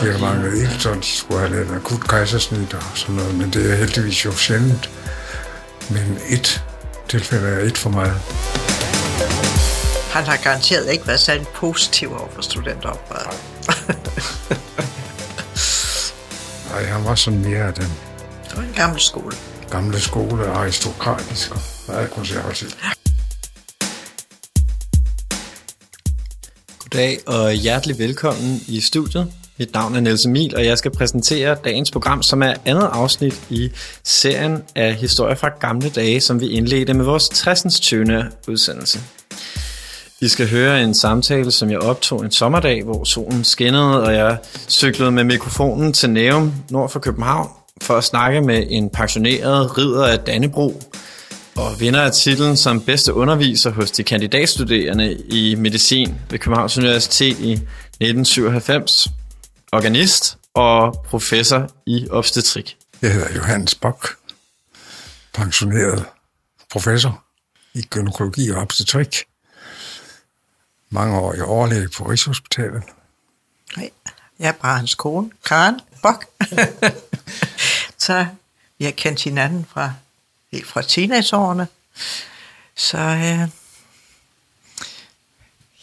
De har manglet ild, så de skulle have lidt akut kejsersnit og sådan noget, men det er heldigvis jo sjældent. Men et tilfælde er et for meget. Han har garanteret ikke været særlig positiv over for studenteroprøret. Nej, han var sådan mere den Det var en gammel skole. gamle skole, aristokratisk og meget konservativ. Goddag og hjertelig velkommen i studiet. Mit navn er Niels Emil, og jeg skal præsentere dagens program, som er andet afsnit i serien af historier fra gamle dage, som vi indledte med vores 60. 20. udsendelse. I skal høre en samtale, som jeg optog en sommerdag, hvor solen skinnede, og jeg cyklede med mikrofonen til Nærum nord for København for at snakke med en pensioneret ridder af Dannebro, og vinder af titlen som bedste underviser hos de kandidatstuderende i medicin ved Københavns Universitet i 1997, organist og professor i obstetrik. Jeg hedder Johannes Bock, pensioneret professor i gynækologi og obstetrik. Mange år i overlæge på Rigshospitalet. Nej, jeg er bare hans kone, Karen Bok. så vi har kendt hinanden fra, helt fra teenageårene. Så øh,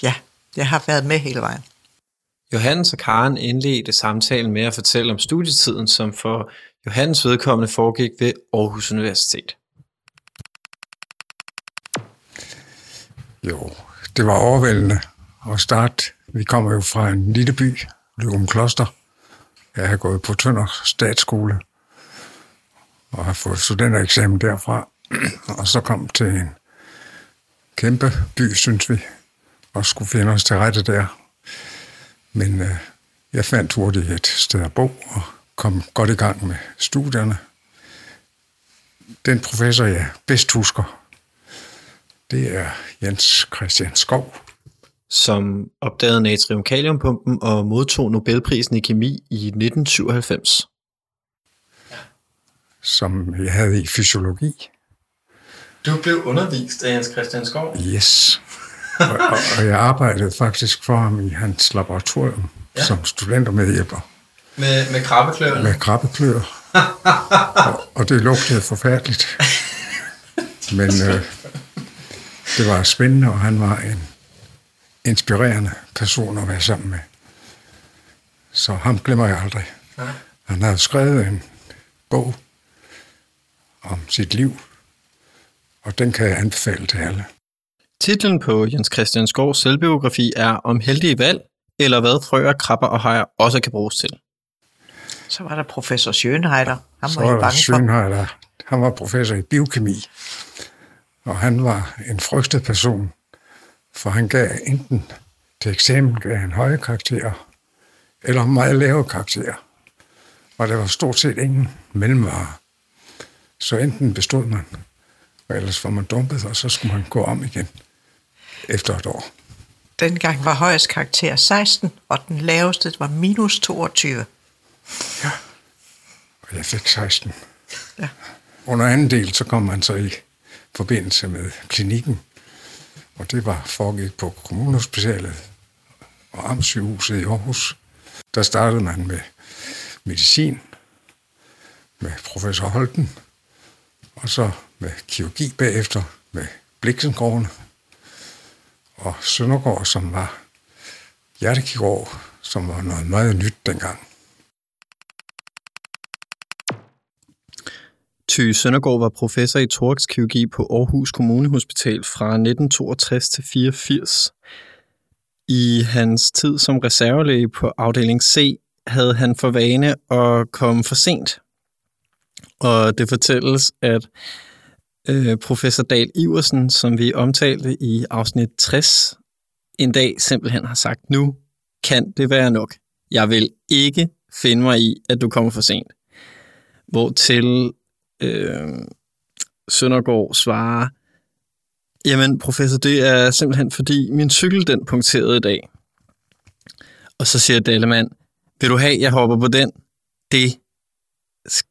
ja, jeg har været med hele vejen. Johannes og Karen indledte samtalen med at fortælle om studietiden, som for Johannes vedkommende foregik ved Aarhus Universitet. Jo, det var overvældende at starte. Vi kommer jo fra en lille by, Løgum Kloster. Jeg har gået på Tønder Statsskole og har fået studentereksamen derfra. og så kom til en kæmpe by, synes vi, og skulle finde os til rette der. Men øh, jeg fandt hurtigt et sted at bo og kom godt i gang med studierne. Den professor, jeg bedst husker, det er Jens Christian Skov, som opdagede natrium-kaliumpumpen og modtog Nobelprisen i kemi i 1997. som jeg havde i fysiologi. Du blev undervist af Jens Christian Skov. Yes. Og, og, og jeg arbejdede faktisk for ham i hans laboratorium ja. som studentermedhjælper Med, med krabbekløerne. med krabbeklør. og, og det lugtede forfærdeligt. Men øh, det var spændende, og han var en inspirerende person at være sammen med. Så ham glemmer jeg aldrig. Nej. Han havde skrevet en bog om sit liv, og den kan jeg anbefale til alle. Titlen på Jens Christian Skovs selvbiografi er Om heldige valg, eller hvad frøer, krabber og hajer også kan bruges til. Så var der professor Schönheider. Han Så var var bange. Schönheider. Han var professor i biokemi, og han var en frygtet person, for han gav enten til eksamen gav han høje karakterer, eller meget lave karakterer. Og der var stort set ingen mellemvarer. Så enten bestod man, og ellers var man dumpet, og så skulle man gå om igen efter et år. Dengang var højest karakter 16, og den laveste var minus 22. Og jeg fik 16. Ja. Under anden del, så kom man så i forbindelse med klinikken, og det var foregik på kommunhospitalet og Amtssygehuset i Aarhus. Der startede man med medicin, med professor Holten, og så med kirurgi bagefter med Bliksengrove og Søndergaard, som var hjertekirurg, som var noget meget nyt dengang. Ty Søndergaard var professor i thoraxkirurgi på Aarhus Kommunehospital fra 1962 til 84. I hans tid som reservelæge på afdeling C havde han for vane at komme for sent. Og det fortælles, at øh, professor Dal Iversen, som vi omtalte i afsnit 60, en dag simpelthen har sagt, nu kan det være nok. Jeg vil ikke finde mig i, at du kommer for sent. Hvortil øh, Søndergaard svarer, jamen professor, det er simpelthen fordi min cykel den punkterede i dag. Og så siger Dallemann, vil du have, jeg hopper på den? Det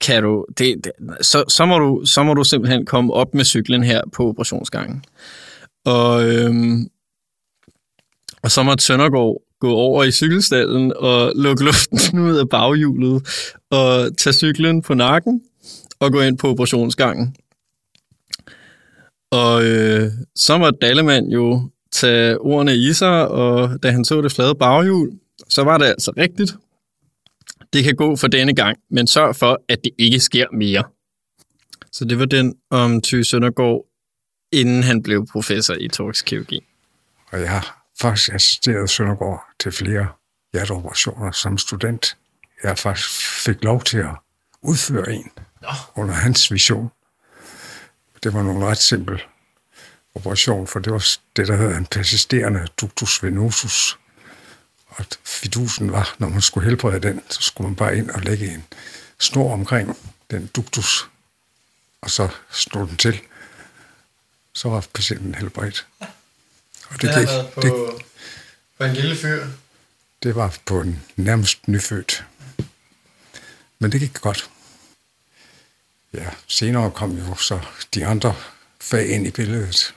kan du, det, det, så, så, må du, så må du simpelthen komme op med cyklen her på operationsgangen. Og, øhm, og så måtte Søndergaard gå over i cykelstallen og lukke luften ud af baghjulet og tage cyklen på nakken og gå ind på operationsgangen. Og øh, så måtte Dallemand jo tage ordene i sig, og da han så det flade baghjul, så var det altså rigtigt. Det kan gå for denne gang, men sørg for, at det ikke sker mere. Så det var den om Ty Søndergaard, inden han blev professor i torskirurgi. Og jeg har faktisk assisteret Søndergaard til flere hjerteoperationer som student. Jeg faktisk fik lov til at udføre en Nå. under hans vision. Det var nogle ret simpel operation, for det var det, der hedder en persisterende ductus venosus. Og fidusen var, når man skulle helbrede den, så skulle man bare ind og lægge en snor omkring den ductus, og så slå den til. Så var patienten helbredt. Og det, gik, det, på en lille fyr. det var på en nærmest nyfødt. Men det gik godt. Ja, senere kom jo så de andre fag ind i billedet.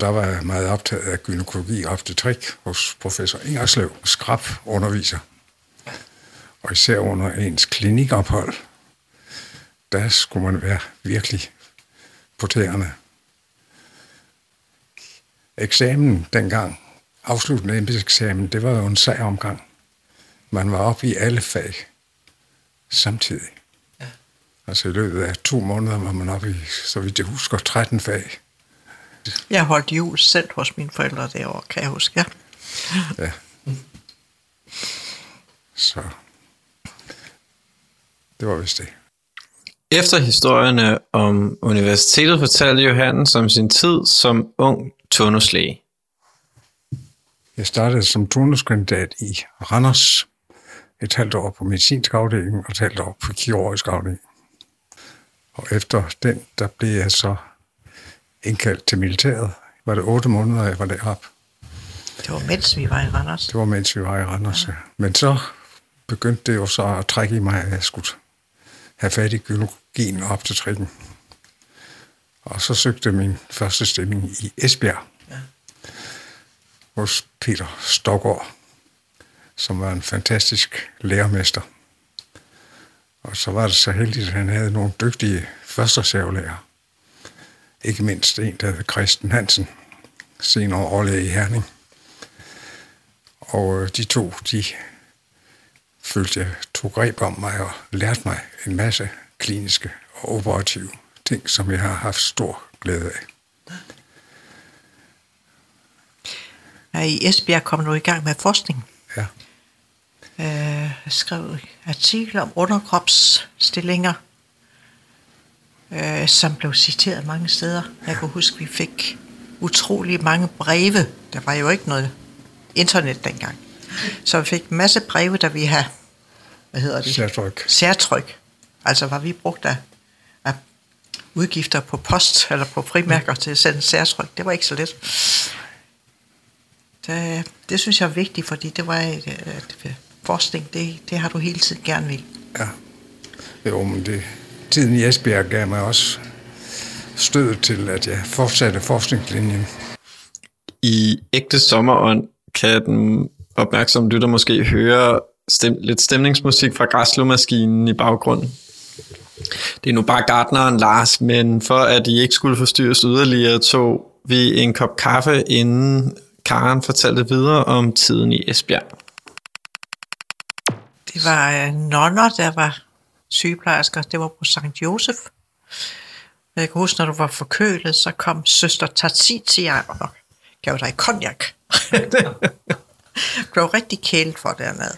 Og der var jeg meget optaget af gynækologi og obstetrik hos professor Ingerslev, skrab underviser. Og især under ens klinikophold, der skulle man være virkelig på tæerne. Eksamen dengang, afsluttende embedseksamen, det var jo en sag omgang. Man var oppe i alle fag samtidig. Ja. Altså i løbet af to måneder var man oppe i, så vidt jeg husker, 13 fag. Jeg holdt jul selv hos mine forældre derovre, kan jeg huske. Ja. Ja. Så det var vist det. Efter historierne om universitetet fortalte Johannes om sin tid som ung turnuslæge. Jeg startede som turnuskandidat i Randers, et halvt år på medicinsk afdeling og et halvt år på kirurgisk afdeling. Og efter den, der blev jeg så indkaldt til militæret. Var det otte måneder, jeg var deroppe. Det var mens vi var i Randers. Det var mens vi var i Randers. Ja. Men så begyndte det jo så at trække i mig, at jeg skulle have fat i gynækologien op til trikken. Og så søgte min første stilling i Esbjerg. Ja. Hos Peter Stokgaard, som var en fantastisk lærermester. Og så var det så heldigt, at han havde nogle dygtige førstereservelærer. Ikke mindst en, der hed Christen Hansen, senere overlæge i Herning. Og øh, de to, de følte, jeg tog greb om mig og lærte mig en masse kliniske og operative ting, som jeg har haft stor glæde af. Ja, I Esbjerg kom du i gang med forskning. Ja, Øh, skrev artikler om underkropsstillinger, øh, som blev citeret mange steder. Jeg kan huske, vi fik utrolig mange breve. Der var jo ikke noget internet dengang. Så vi fik en masse breve, der vi havde, hvad hedder det? særtryk. særtryk. Altså var vi brugt af, af udgifter på post eller på frimærker til at sende særtryk. Det var ikke så let. Det, det synes jeg er vigtigt, fordi det var et, et, forskning, det, det har du hele tiden gerne vil. Ja. Jo, men det, tiden i Esbjerg gav mig også stød til, at jeg fortsatte forskningslinjen. I ægte sommerånd kan den opmærksomme lytter måske høre stem, lidt stemningsmusik fra græslåmaskinen i baggrunden. Det er nu bare gartneren Lars, men for at I ikke skulle forstyrres yderligere, tog vi en kop kaffe, inden Karen fortalte videre om tiden i Esbjerg. Det var øh, nonner, der var sygeplejersker. Det var på St. Josef. Jeg kan huske, når du var forkølet, så kom søster Tatsitia og gav dig konjak. blev rigtig kælet for dernede.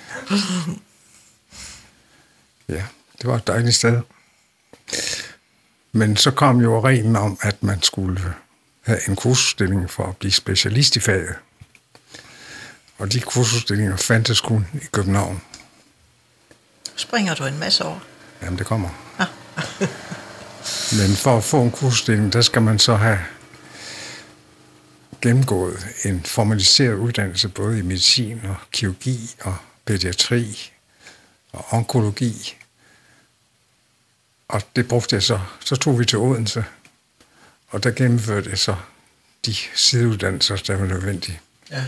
Ja, det var et dejligt sted. Men så kom jo reglen om, at man skulle have en kursusstilling for at blive specialist i faget. Og de kursusstillinger fandtes kun i København. Springer du en masse over? Jamen, det kommer. Men for at få en kursusstilling, der skal man så have gennemgået en formaliseret uddannelse både i medicin og kirurgi og pædiatri og onkologi. Og det brugte jeg så. Så tog vi til Odense, og der gennemførte jeg så de sideuddannelser, der var nødvendige. Ja.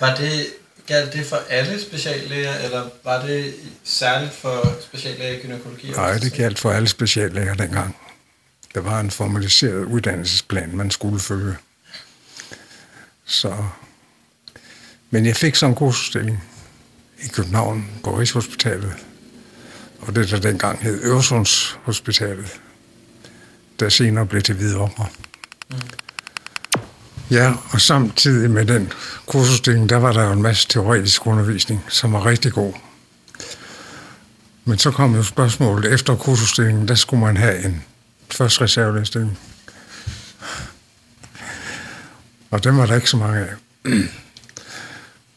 Var det, galt det for alle speciallæger, eller var det særligt for speciallæger i gynækologi? Nej, det galt for alle speciallæger dengang. Der var en formaliseret uddannelsesplan, man skulle følge. Så, men jeg fik så en kursusstilling i København på Rigshospitalet, og det der dengang hed Øresundshospitalet, der senere blev til Hvidovre. Mm. Ja, og samtidig med den kursusstilling, der var der jo en masse teoretisk undervisning, som var rigtig god. Men så kom jo spørgsmålet, efter kursusdelingen, der skulle man have en første reservelæsning. Og dem var der ikke så mange af.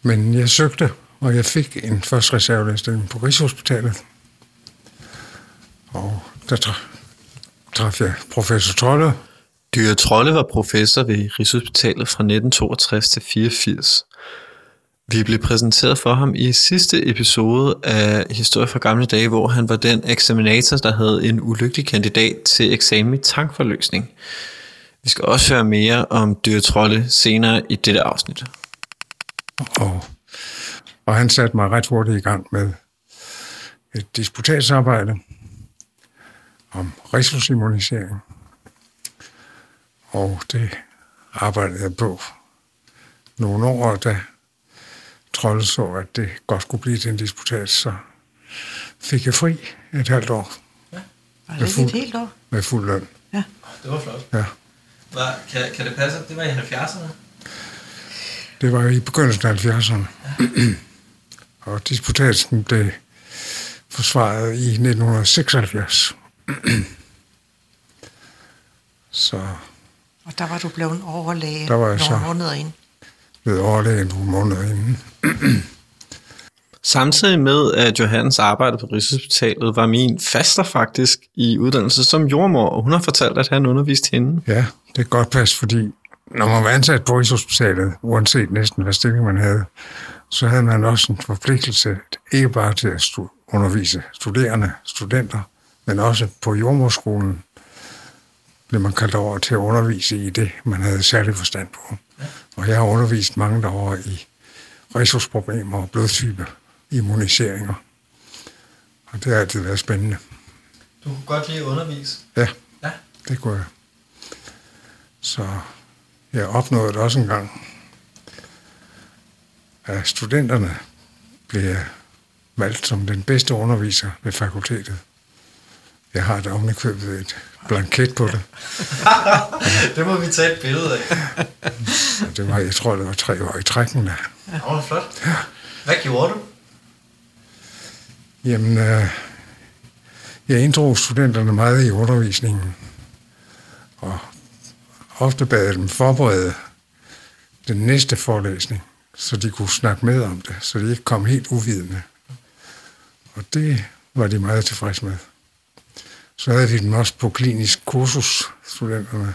Men jeg søgte, og jeg fik en første reservelæsning på Rigshospitalet. Og der traf jeg professor Trolle. Dyre Trolle var professor ved Rigshospitalet fra 1962 til 84. Vi blev præsenteret for ham i sidste episode af Historie fra gamle dage, hvor han var den eksaminator, der havde en ulykkelig kandidat til eksamen i tankforløsning. Vi skal også høre mere om Dyre Trolle senere i dette afsnit. Og, og han satte mig ret hurtigt i gang med et disputatsarbejde om resocialisering. Og det arbejdede jeg på nogle år, da Trolle så, at det godt skulle blive til en disputat, så fik jeg fri et halvt år. Ja. Var det fuld, et helt år? Med fuld løn. Ja. Det var flot. Ja. Var, kan, kan det passe, det var i 70'erne? Det var i begyndelsen af 70'erne. Ja. og disputatsen blev forsvaret i 1976. så... Og der var du blevet overlæge der var jeg nogle så måneder inden. Blevet overlæge nogle måneder inden. Samtidig med, at Johannes arbejdede på Rigshospitalet, var min faster faktisk i uddannelse som jordmor, og hun har fortalt, at han underviste hende. Ja, det er godt pas, fordi når man var ansat på Rigshospitalet, uanset næsten hvad stilling man havde, så havde man også en forpligtelse, ikke bare til at undervise studerende, studenter, men også på jordmorskolen blev man kaldt over til at undervise i det, man havde særlig forstand på. Og jeg har undervist mange derovre i ressourceproblemer og blodtype immuniseringer. Og det har altid været spændende. Du kunne godt lide at undervise? Ja, ja. det kunne jeg. Så jeg opnåede det også en gang, at studenterne blev valgt som den bedste underviser ved fakultetet. Jeg har da ovenikøbet et blanket på det. det må vi tage et billede af. det var, jeg tror, det var tre år i trækken der. Ja, det var flot. Ja. Hvad gjorde du? Jamen, øh, jeg inddrog studenterne meget i undervisningen. Og ofte bad dem forberede den næste forelæsning, så de kunne snakke med om det, så de ikke kom helt uvidende. Og det var de meget tilfredse med. Så havde vi dem også på klinisk kursus, studenterne.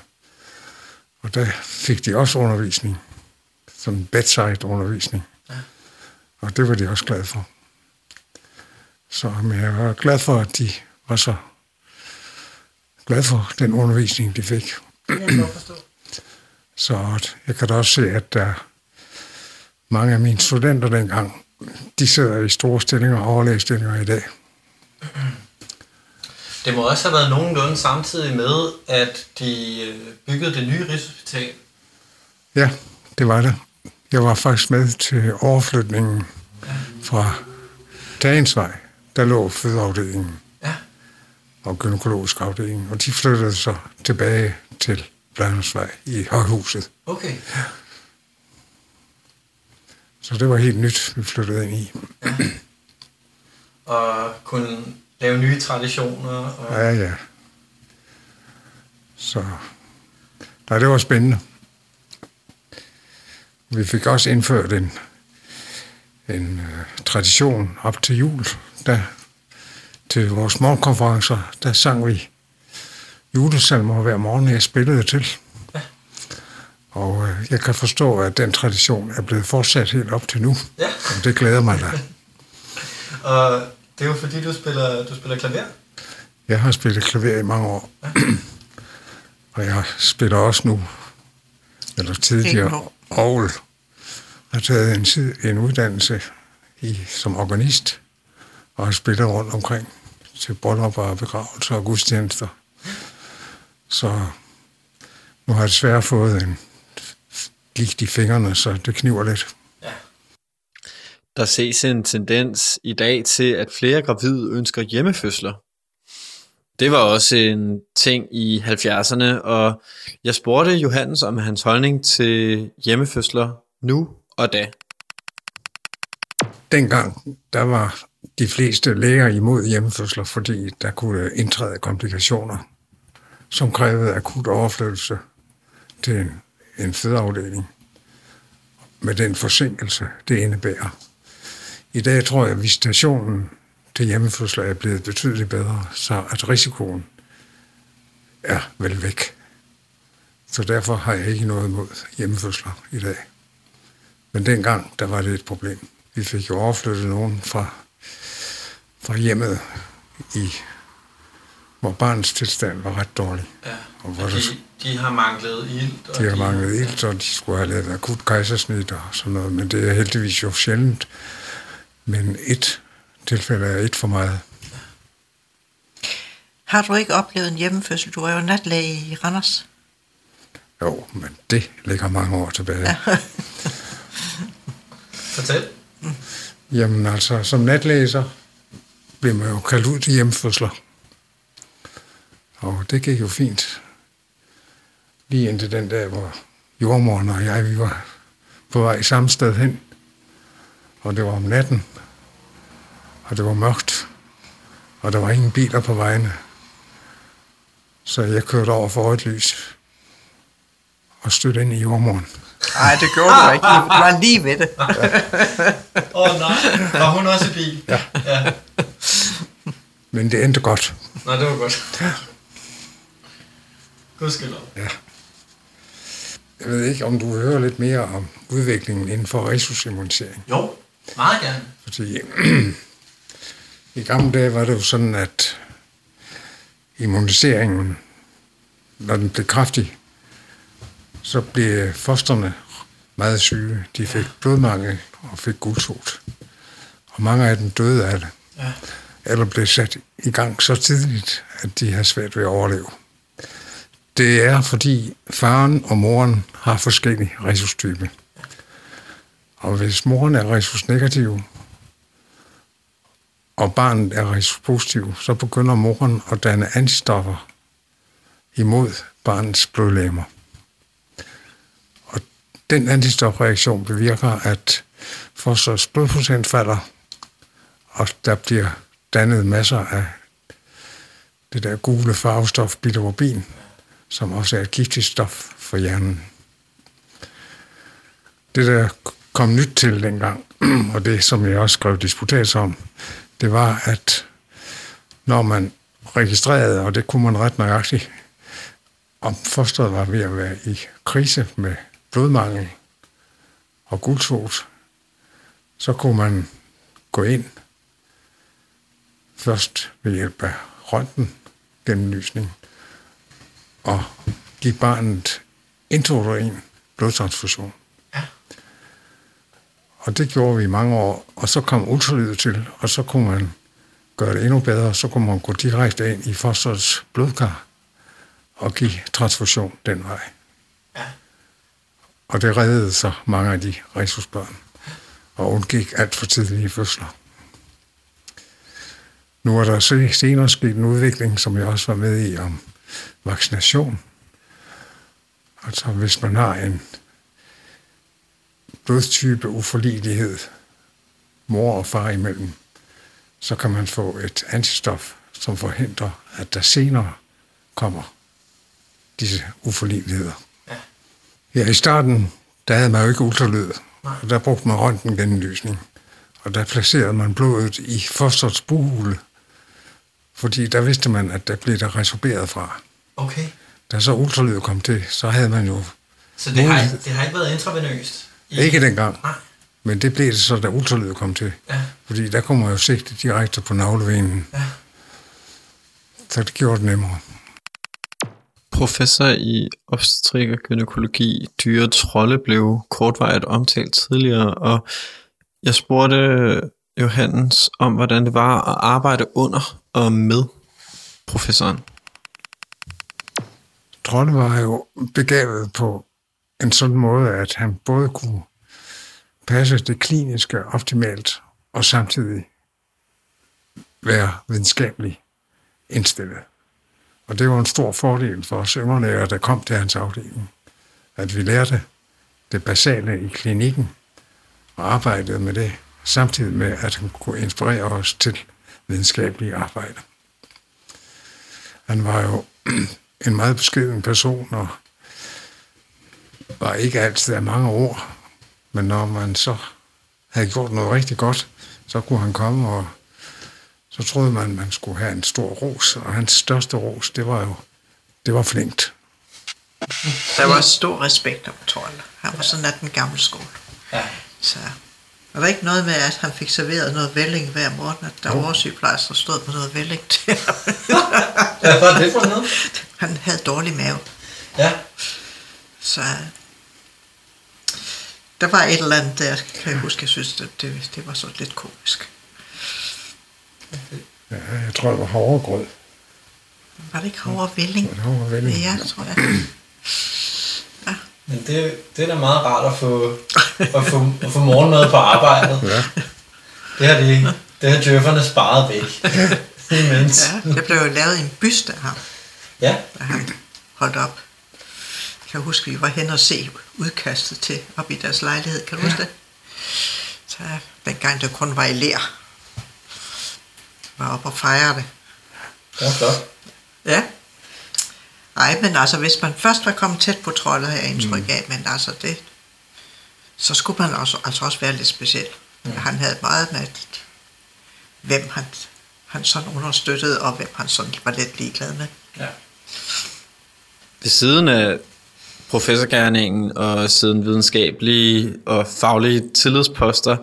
Og der fik de også undervisning, som bedside undervisning. Ja. Og det var de også glade for. Så men jeg var glad for, at de var så glad for den undervisning, de fik. Det kan jeg forstå. Så jeg kan da også se, at der mange af mine studenter dengang, de sidder i store stillinger og overlægstillinger i dag. Det må også have været nogenlunde samtidig med, at de øh, byggede det nye Rigshospital. Ja, det var det. Jeg var faktisk med til overflytningen fra Dagensvej. Der lå fødeafdelingen ja. og gynækologisk afdeling, og de flyttede så tilbage til Blandensvej i Højhuset. Okay. Ja. Så det var helt nyt, vi flyttede ind i. Ja. Og kunne lave nye traditioner. Og... Ja, ja. Så nej, det var spændende. Vi fik også indført en, en uh, tradition op til jul. Der, til vores morgenkonferencer, der sang vi julesalmer hver morgen, jeg spillede til. Ja. Og uh, jeg kan forstå, at den tradition er blevet fortsat helt op til nu. Ja. Og det glæder mig da. og det er jo fordi, du spiller, du spiller klaver. Jeg har spillet klaver i mange år. Ja. og jeg spiller også nu, eller tidligere, Aarhus. har taget en, tid, en uddannelse i, som organist, og har spillet rundt omkring til bryllupper og begravelser og gudstjenester. Så nu har jeg desværre fået en gigt i fingrene, så det kniver lidt. Der ses en tendens i dag til, at flere gravide ønsker hjemmefødsler. Det var også en ting i 70'erne, og jeg spurgte Johannes om hans holdning til hjemmefødsler nu og da. Dengang, der var de fleste læger imod hjemmefødsler, fordi der kunne indtræde komplikationer, som krævede akut overflyttelse til en, fødeafdeling med den forsinkelse, det indebærer. I dag tror jeg, at visitationen til hjemmefødsler er blevet betydeligt bedre, så at risikoen er vel væk. Så derfor har jeg ikke noget imod hjemmefødsler i dag. Men dengang, der var det et problem. Vi fik jo overflyttet nogen fra, fra hjemmet, i, hvor barnets tilstand var ret dårlig. Ja, og hvor de, de har manglet ilt. de har manglet ild, så de skulle have lavet akut kejsersnit og sådan noget. Men det er heldigvis jo sjældent. Men et tilfælde er et for meget. Har du ikke oplevet en hjemmefødsel? Du er jo natlæge i Randers. Jo, men det ligger mange år tilbage. Ja. Fortæl. Jamen altså, som natlæser blev man jo kaldt ud til hjemmefødsler. Og det gik jo fint. Lige indtil den dag, hvor jordmoren og jeg, vi var på vej samme sted hen. Og det var om natten. Og det var mørkt. Og der var ingen biler på vejene. Så jeg kørte over for et lys. Og stødte ind i jordmoren. Nej, det gjorde du ikke. Du var lige ved det. Åh oh, nej, var hun også i bil? Ja. ja. Men det endte godt. Nej, det var godt. Gudskelov. Ja. Jeg ved ikke, om du hører lidt mere om udviklingen inden for resusimmunisering. Jo, meget gerne. Fordi i gamle dage var det jo sådan, at immuniseringen, når den blev kraftig, så blev fosterne meget syge. De fik blodmangel og fik gulsot. Og mange af dem døde af det. Ja. Eller blev sat i gang så tidligt, at de har svært ved at overleve. Det er, fordi faren og moren har forskellige resustyper. Og hvis moren er resus negativ, og barnet er resus positiv, så begynder moren at danne antistoffer imod barnets blodlæmer. Og den antistofreaktion bevirker, at fosterets blodprocent falder, og der bliver dannet masser af det der gule farvestof bilirubin, som også er et giftigt stof for hjernen. Det, der kom nyt til dengang, og det, som jeg også skrev disputats om, det var, at når man registrerede, og det kunne man ret nøjagtigt, om fosteret var ved at være i krise med blodmangel og guldsot, så kunne man gå ind først ved hjælp af røntgen gennemlysning og give barnet intraorin blodtransfusion. Og det gjorde vi i mange år, og så kom ultralydet til, og så kunne man gøre det endnu bedre, så kunne man gå direkte ind i fosterets blodkar og give transfusion den vej. Ja. Og det reddede så mange af de resusbørn, og undgik alt for tidlige fødsler. Nu er der så senere sket en udvikling, som jeg også var med i, om vaccination. Altså hvis man har en blodtype uforliglighed, mor og far imellem, så kan man få et antistof, som forhindrer, at der senere kommer disse uforligligheder. Ja. Ja, i starten, der havde man jo ikke ultralyd, og der brugte man røntgengenlysning. Og der placerede man blodet i fosterets buhule, fordi der vidste man, at der blev der resorberet fra. Okay. Da så ultralyd kom til, så havde man jo... Så det har, det har ikke været intravenøst? Ikke dengang, Nej. men det blev det så, da ultralyd kom til. Ja. Fordi der kommer jo sigte direkte på navlevenen. Ja. Så det gjorde det nemmere. Professor i obstetrik og gynækologi, Dyre Trolle, blev kortvarigt omtalt tidligere, og jeg spurgte Johannes om, hvordan det var at arbejde under og med professoren. Trolle var jo begavet på en sådan måde, at han både kunne passe det kliniske optimalt, og samtidig være videnskabelig indstillet. Og det var en stor fordel for os yngre der kom til hans afdeling, at vi lærte det basale i klinikken og arbejdede med det, samtidig med, at han kunne inspirere os til videnskabelige arbejde. Han var jo en meget beskeden person, og var ikke altid af mange ord, men når man så havde gjort noget rigtig godt, så kunne han komme, og så troede man, man skulle have en stor ros, og hans største ros, det var jo, det var flinkt. Der var stor respekt om Trolle. Han var sådan af den gamle skole. Ja. Så var der ikke noget med, at han fik serveret noget vælling hver morgen, at der var oversygeplejersker stod på noget vælling til ham. Hvad var det for noget? Han havde dårlig mave. Ja. Så der var et eller andet der, kan jeg huske, jeg synes, det, det, det var så lidt komisk. Ja, jeg tror, det var havregrød. Var det ikke havrevilling? Det var havrevilling. Ja, det tror jeg. Ja. Men det, det er da meget rart at få, at få, at få morgenmad på arbejdet. Ja. Det har de, det har djøfferne sparet væk. Imens. Ja, der blev jo lavet en byste af ham. Ja. Da han holdt op. Kan huske, vi var hen og se udkastet til op i deres lejlighed. Kan du ja. huske det? Så dengang det kun var i lær. Var op og fejre det. Ja, flot. Ja. Ej, men altså, hvis man først var kommet tæt på troldet, har jeg indtryk mm. af, men altså det, så skulle man også, altså også være lidt speciel. Mm. Han havde meget med, hvem han, han sådan understøttede, og hvem han sådan var lidt ligeglad med. Ja. Ved siden af professorgærningen og siden videnskabelige og faglige tillidsposter,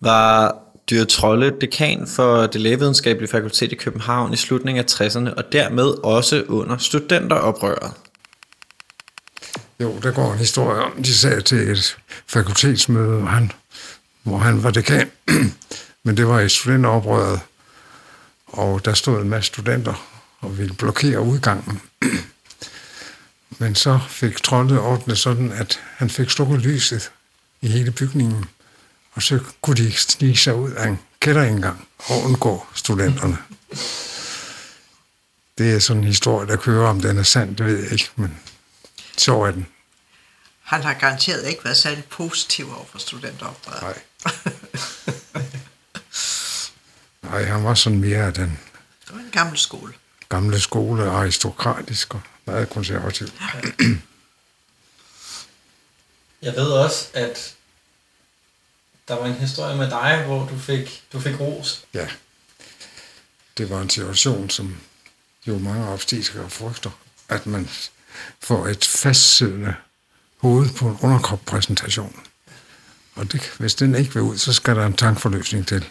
var Dyre Trolle dekan for det lægevidenskabelige fakultet i København i slutningen af 60'erne, og dermed også under studenteroprøret. Jo, der går en historie om, de sagde til et fakultetsmøde, hvor han, hvor han var dekan, men det var i studenteroprøret, og der stod en masse studenter og ville blokere udgangen. Men så fik Trolde ordnet sådan, at han fik slukket lyset i hele bygningen, og så kunne de snige sig ud af en kælderindgang og undgå studenterne. Det er sådan en historie, der kører om, den er sand, det ved jeg ikke, men så er den. Han har garanteret ikke været særlig positiv over for studenteroprøret. Nej. Nej, han var sådan mere af den... Det var en gammel skole. Gamle skole, aristokratisk og meget konservativ. Jeg ved også, at der var en historie med dig, hvor du fik, du fik ros. Ja. Det var en situation, som jo mange obstetrikere frygter, at man får et fastsiddende hoved på en underkroppræsentation. Og det, hvis den ikke vil ud, så skal der en tankforløsning til.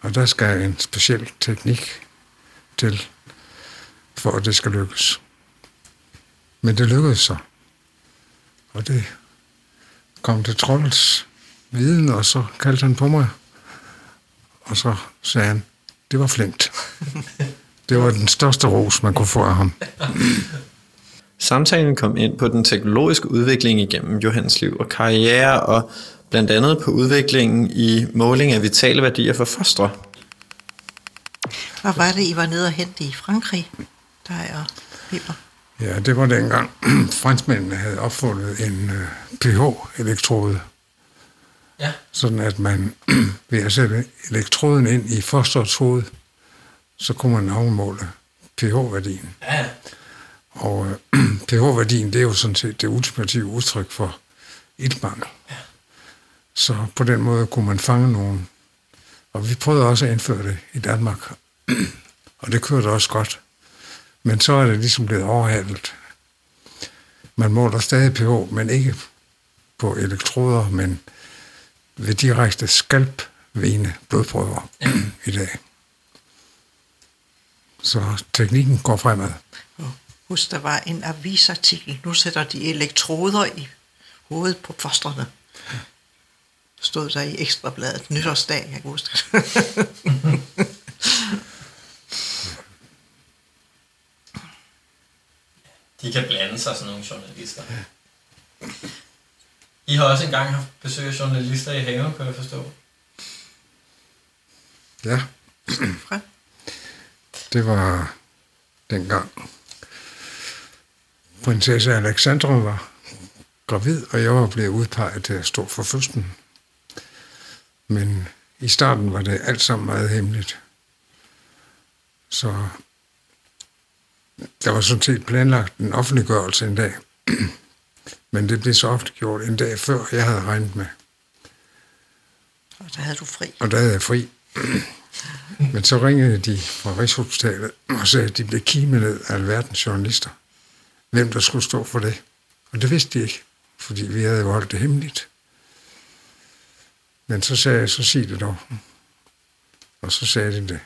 Og der skal en speciel teknik til, for at det skal lykkes. Men det lykkedes så. Og det kom til Trolls viden, og så kaldte han på mig. Og så sagde han, det var flinkt. Det var den største ros, man kunne få af ham. Samtalen kom ind på den teknologiske udvikling igennem Johannes liv og karriere, og blandt andet på udviklingen i måling af vitale værdier for fostre. Hvad var det, I var nede og hente i Frankrig, der er Peter? Ja, det var dengang franskmændene havde opfundet en uh, pH-elektrode. Ja. Sådan at man ved at sætte elektroden ind i fosterets hoved, så kunne man afmåle pH-værdien. Ja. Og uh, pH-værdien, det er jo sådan set det ultimative udtryk for iltmangel. Ja. Så på den måde kunne man fange nogen. Og vi prøvede også at indføre det i Danmark. og det kørte også godt. Men så er det ligesom blevet overhalet. Man måler stadig pH, men ikke på elektroder, men ved direkte skalpvene blodprøver ja. i dag. Så teknikken går fremad. huske, der var en avisartikel. Nu sætter de elektroder i hovedet på fostrene. Stod der i Ekstrabladet nytårsdag, jeg kan huske. sig, sådan nogle journalister. I har også engang haft besøg af journalister i haven, kan jeg forstå. Ja. Fra. Det var dengang prinsesse Alexandra var gravid, og jeg var blevet udpeget til at stå for fødslen. Men i starten var det alt sammen meget hemmeligt. Så der var sådan set planlagt en offentliggørelse en dag. Men det blev så ofte gjort en dag før, jeg havde regnet med. Og der havde du fri. Og der havde jeg fri. Men så ringede de fra Rigshospitalet og sagde, at de blev kimet ned af alverdens journalister. Hvem der skulle stå for det. Og det vidste de ikke, fordi vi havde jo holdt det hemmeligt. Men så sagde jeg, så sig det dog. Og så sagde de det.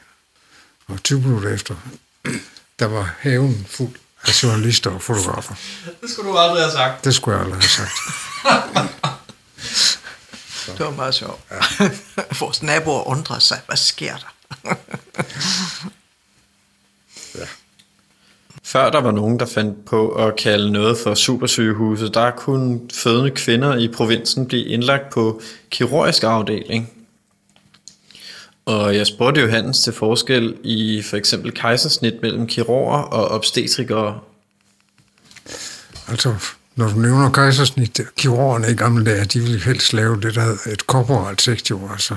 Og 20 minutter efter, der var haven fuld af journalister og fotografer. Det skulle du aldrig have sagt. Det skulle jeg aldrig have sagt. Det var meget sjovt. Ja. Vores naboer undrede sig, hvad sker der? Før der var nogen, der fandt på at kalde noget for supersygehuset, der kunne fødende kvinder i provinsen blive indlagt på kirurgisk afdeling. Og jeg spurgte hans til forskel i for eksempel kejsersnit mellem kirurger og obstetrikere. Altså, når du nævner kejsersnit, kirurgerne i gamle dage, de ville helst lave det, der hedder et korporalt sektion. Altså,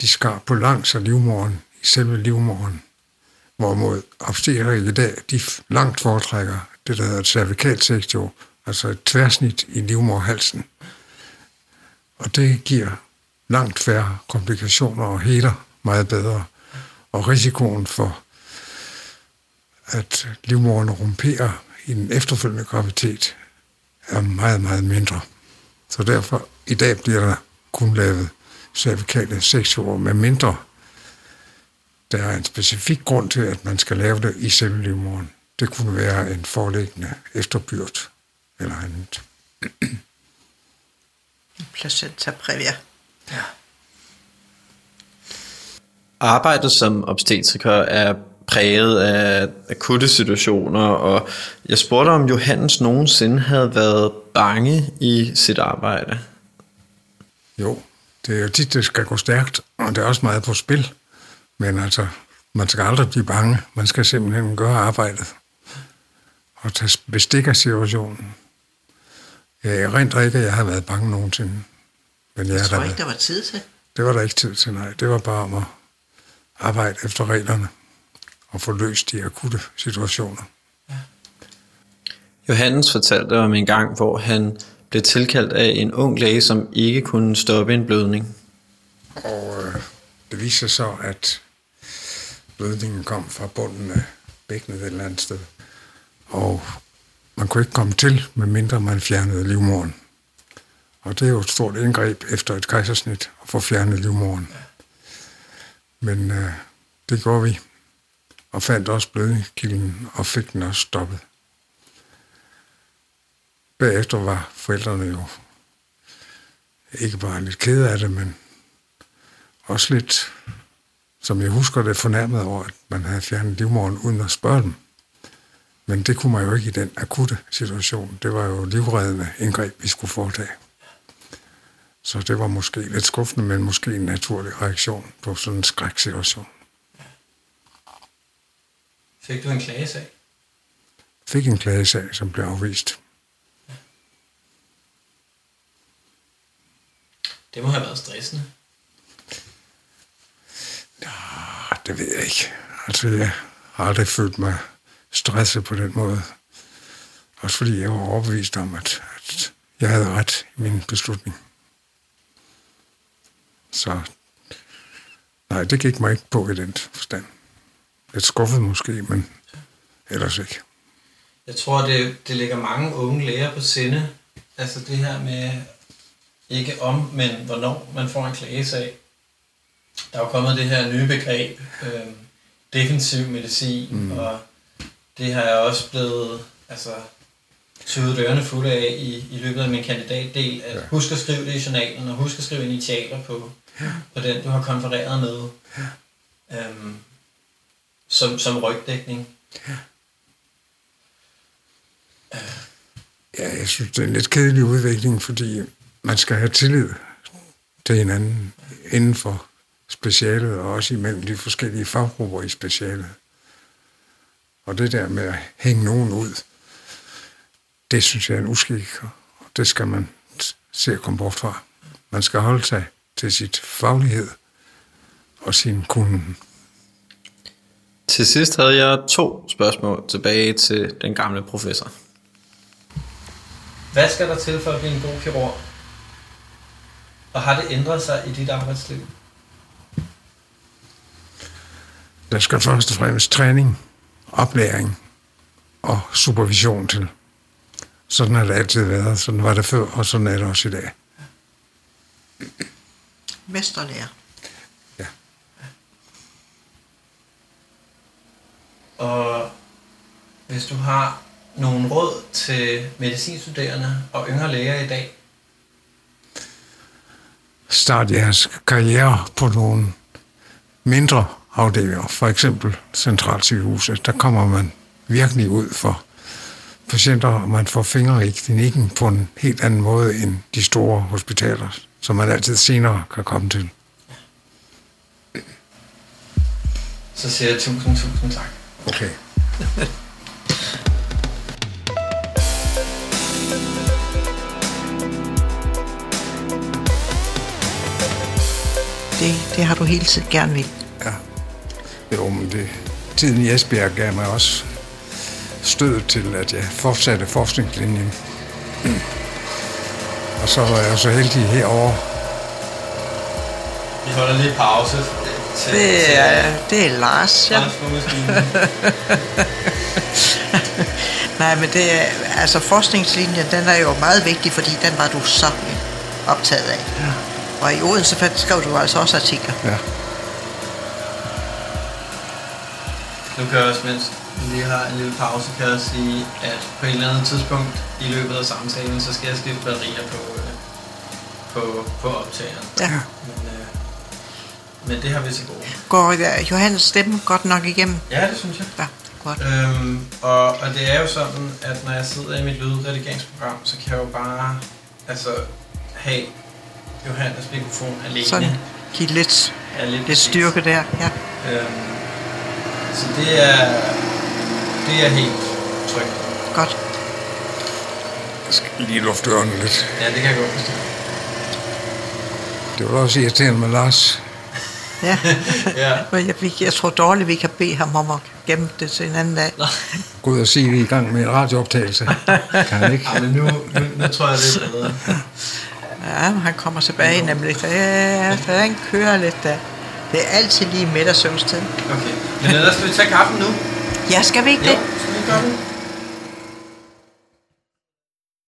de skar på langs af livmoren, i selve livmoren. Hvorimod obstetrikere i dag, de langt foretrækker det, der hedder et cervikalt sektion, altså et tværsnit i livmorhalsen. Og det giver langt færre komplikationer og heler meget bedre. Og risikoen for, at livmoderen rumperer i den efterfølgende graviditet, er meget, meget mindre. Så derfor, i dag bliver der kun lavet cervikale sektioner med mindre. Der er en specifik grund til, at man skal lave det i selve livmoderen. Det kunne være en foreliggende efterbyrd eller andet. Placenta previa. Ja. Arbejdet som obstetriker er præget af akutte situationer, og jeg spurgte om Johannes nogensinde havde været bange i sit arbejde. Jo, det er jo tit, det skal gå stærkt, og det er også meget på spil. Men altså, man skal aldrig blive bange. Man skal simpelthen gøre arbejdet og tage bestik af situationen. Jeg erindrer ikke, at jeg har været bange nogensinde. Men jeg, Jeg tror da ikke, der var tid til. det var der ikke tid til, nej. Det var bare om at arbejde efter reglerne og få løst de akutte situationer. Johannes fortalte om en gang, hvor han blev tilkaldt af en ung læge, som ikke kunne stoppe en blødning. Og øh, det viste sig så, at blødningen kom fra bunden af bækkenet et eller andet sted. Og man kunne ikke komme til, medmindre man fjernede livmoderen. Og det er jo et stort indgreb efter et kejsersnit at få fjernet livmoren. Men øh, det gjorde vi, og fandt også blødningskilden og fik den også stoppet. Bagefter var forældrene jo ikke bare lidt kede af det, men også lidt, som jeg husker det, fornærmet over, at man havde fjernet livmoren uden at spørge dem. Men det kunne man jo ikke i den akutte situation. Det var jo livreddende indgreb, vi skulle foretage. Så det var måske lidt skuffende, men måske en naturlig reaktion på sådan en skræksituation. Fik du en klagesag? Fik en klagesag, som blev afvist. Det må have været stressende. Ah, Det ved jeg ikke. Altså, jeg har aldrig følt mig stresset på den måde. Også fordi jeg var overbevist om, at, at jeg havde ret i min beslutning. Så nej, det gik mig ikke på i den forstand. Lidt skuffet måske, men ellers ikke. Jeg tror, det, det ligger mange unge læger på sinde. Altså det her med ikke om, men hvornår man får en klagesag. Der er jo kommet det her nye begreb, øh, defensiv medicin, mm. og det har jeg også blevet altså, tøvet ørerne fulde af i, i løbet af min kandidatdel, at ja. husk at skrive det i journalen, og husk at skrive initialer på. På den, du har konfereret med, ja. øhm, som, som rygdækning. Ja. Ja, jeg synes, det er en lidt kedelig udvikling, fordi man skal have tillid til hinanden inden for specialet, og også imellem de forskellige faggrupper i specialet. Og det der med at hænge nogen ud, det synes jeg er en uskik, og det skal man se at komme bort fra. Man skal holde sig til sit faglighed og sin kunden. Til sidst havde jeg to spørgsmål tilbage til den gamle professor. Hvad skal der til for at blive en god kirurg? Og har det ændret sig i dit arbejdsliv? Der skal først og fremmest træning, oplæring og supervision til. Sådan har det altid været. Sådan var det før, og sådan er det også i dag. Mesterlærer. Ja. Og hvis du har nogle råd til medicinstuderende og yngre læger i dag? Start jeres karriere på nogle mindre afdelinger, for eksempel centralsygehuset. Der kommer man virkelig ud for patienter, og man får fingre i klinikken på en helt anden måde end de store hospitaler, som man altid senere kan komme til. Så siger jeg tusind, tusind tak. Okay. det, det har du hele tiden gerne vil. Ja. Jo, men det, tiden i Esbjerg gav mig også stød til, at jeg fortsatte forskningslinjen. Og så var jeg så heldig herover. Vi holder lige pause. Til, det, er, til, det er Lars, ja. Nej, men det er, altså forskningslinjen, den er jo meget vigtig, fordi den var du så optaget af. Ja. Og i Odense skrev du altså også artikler. Ja. Nu kan jeg også, vi lige har en lille pause, kan jeg sige, at på et eller andet tidspunkt i løbet af samtalen, så skal jeg skifte batterier på, øh, på, på optageren. Ja. Men, øh, men det har vi til gode. Går Johannes stemme godt nok igennem? Ja, det synes jeg. Ja, godt. Øhm, og, og det er jo sådan, at når jeg sidder i mit lydredigeringsprogram, så kan jeg jo bare altså, have Johannes mikrofon alene. Sådan, giv lidt, ja, lidt, lidt styrke der, ja. Øhm, så det er, det er helt trygt. Godt. Jeg skal lige lufte ørerne lidt. Ja, det kan jeg godt forstå. Det var også irriterende med Lars. ja, ja. men jeg, jeg tror dårligt, vi kan bede ham om at gemme det til en anden dag. Gå ud og sige, at vi er i gang med en radiooptagelse. kan han ikke? Ja, men nu, nu, nu tror jeg, det er bedre. Ja, han kommer tilbage nemlig. Ja, så han kører lidt der. Det er altid lige middagssøvnstid. Okay. Men ellers skal vi tage kaffen nu? Ja, skal vi ikke jo, det? skal vi det?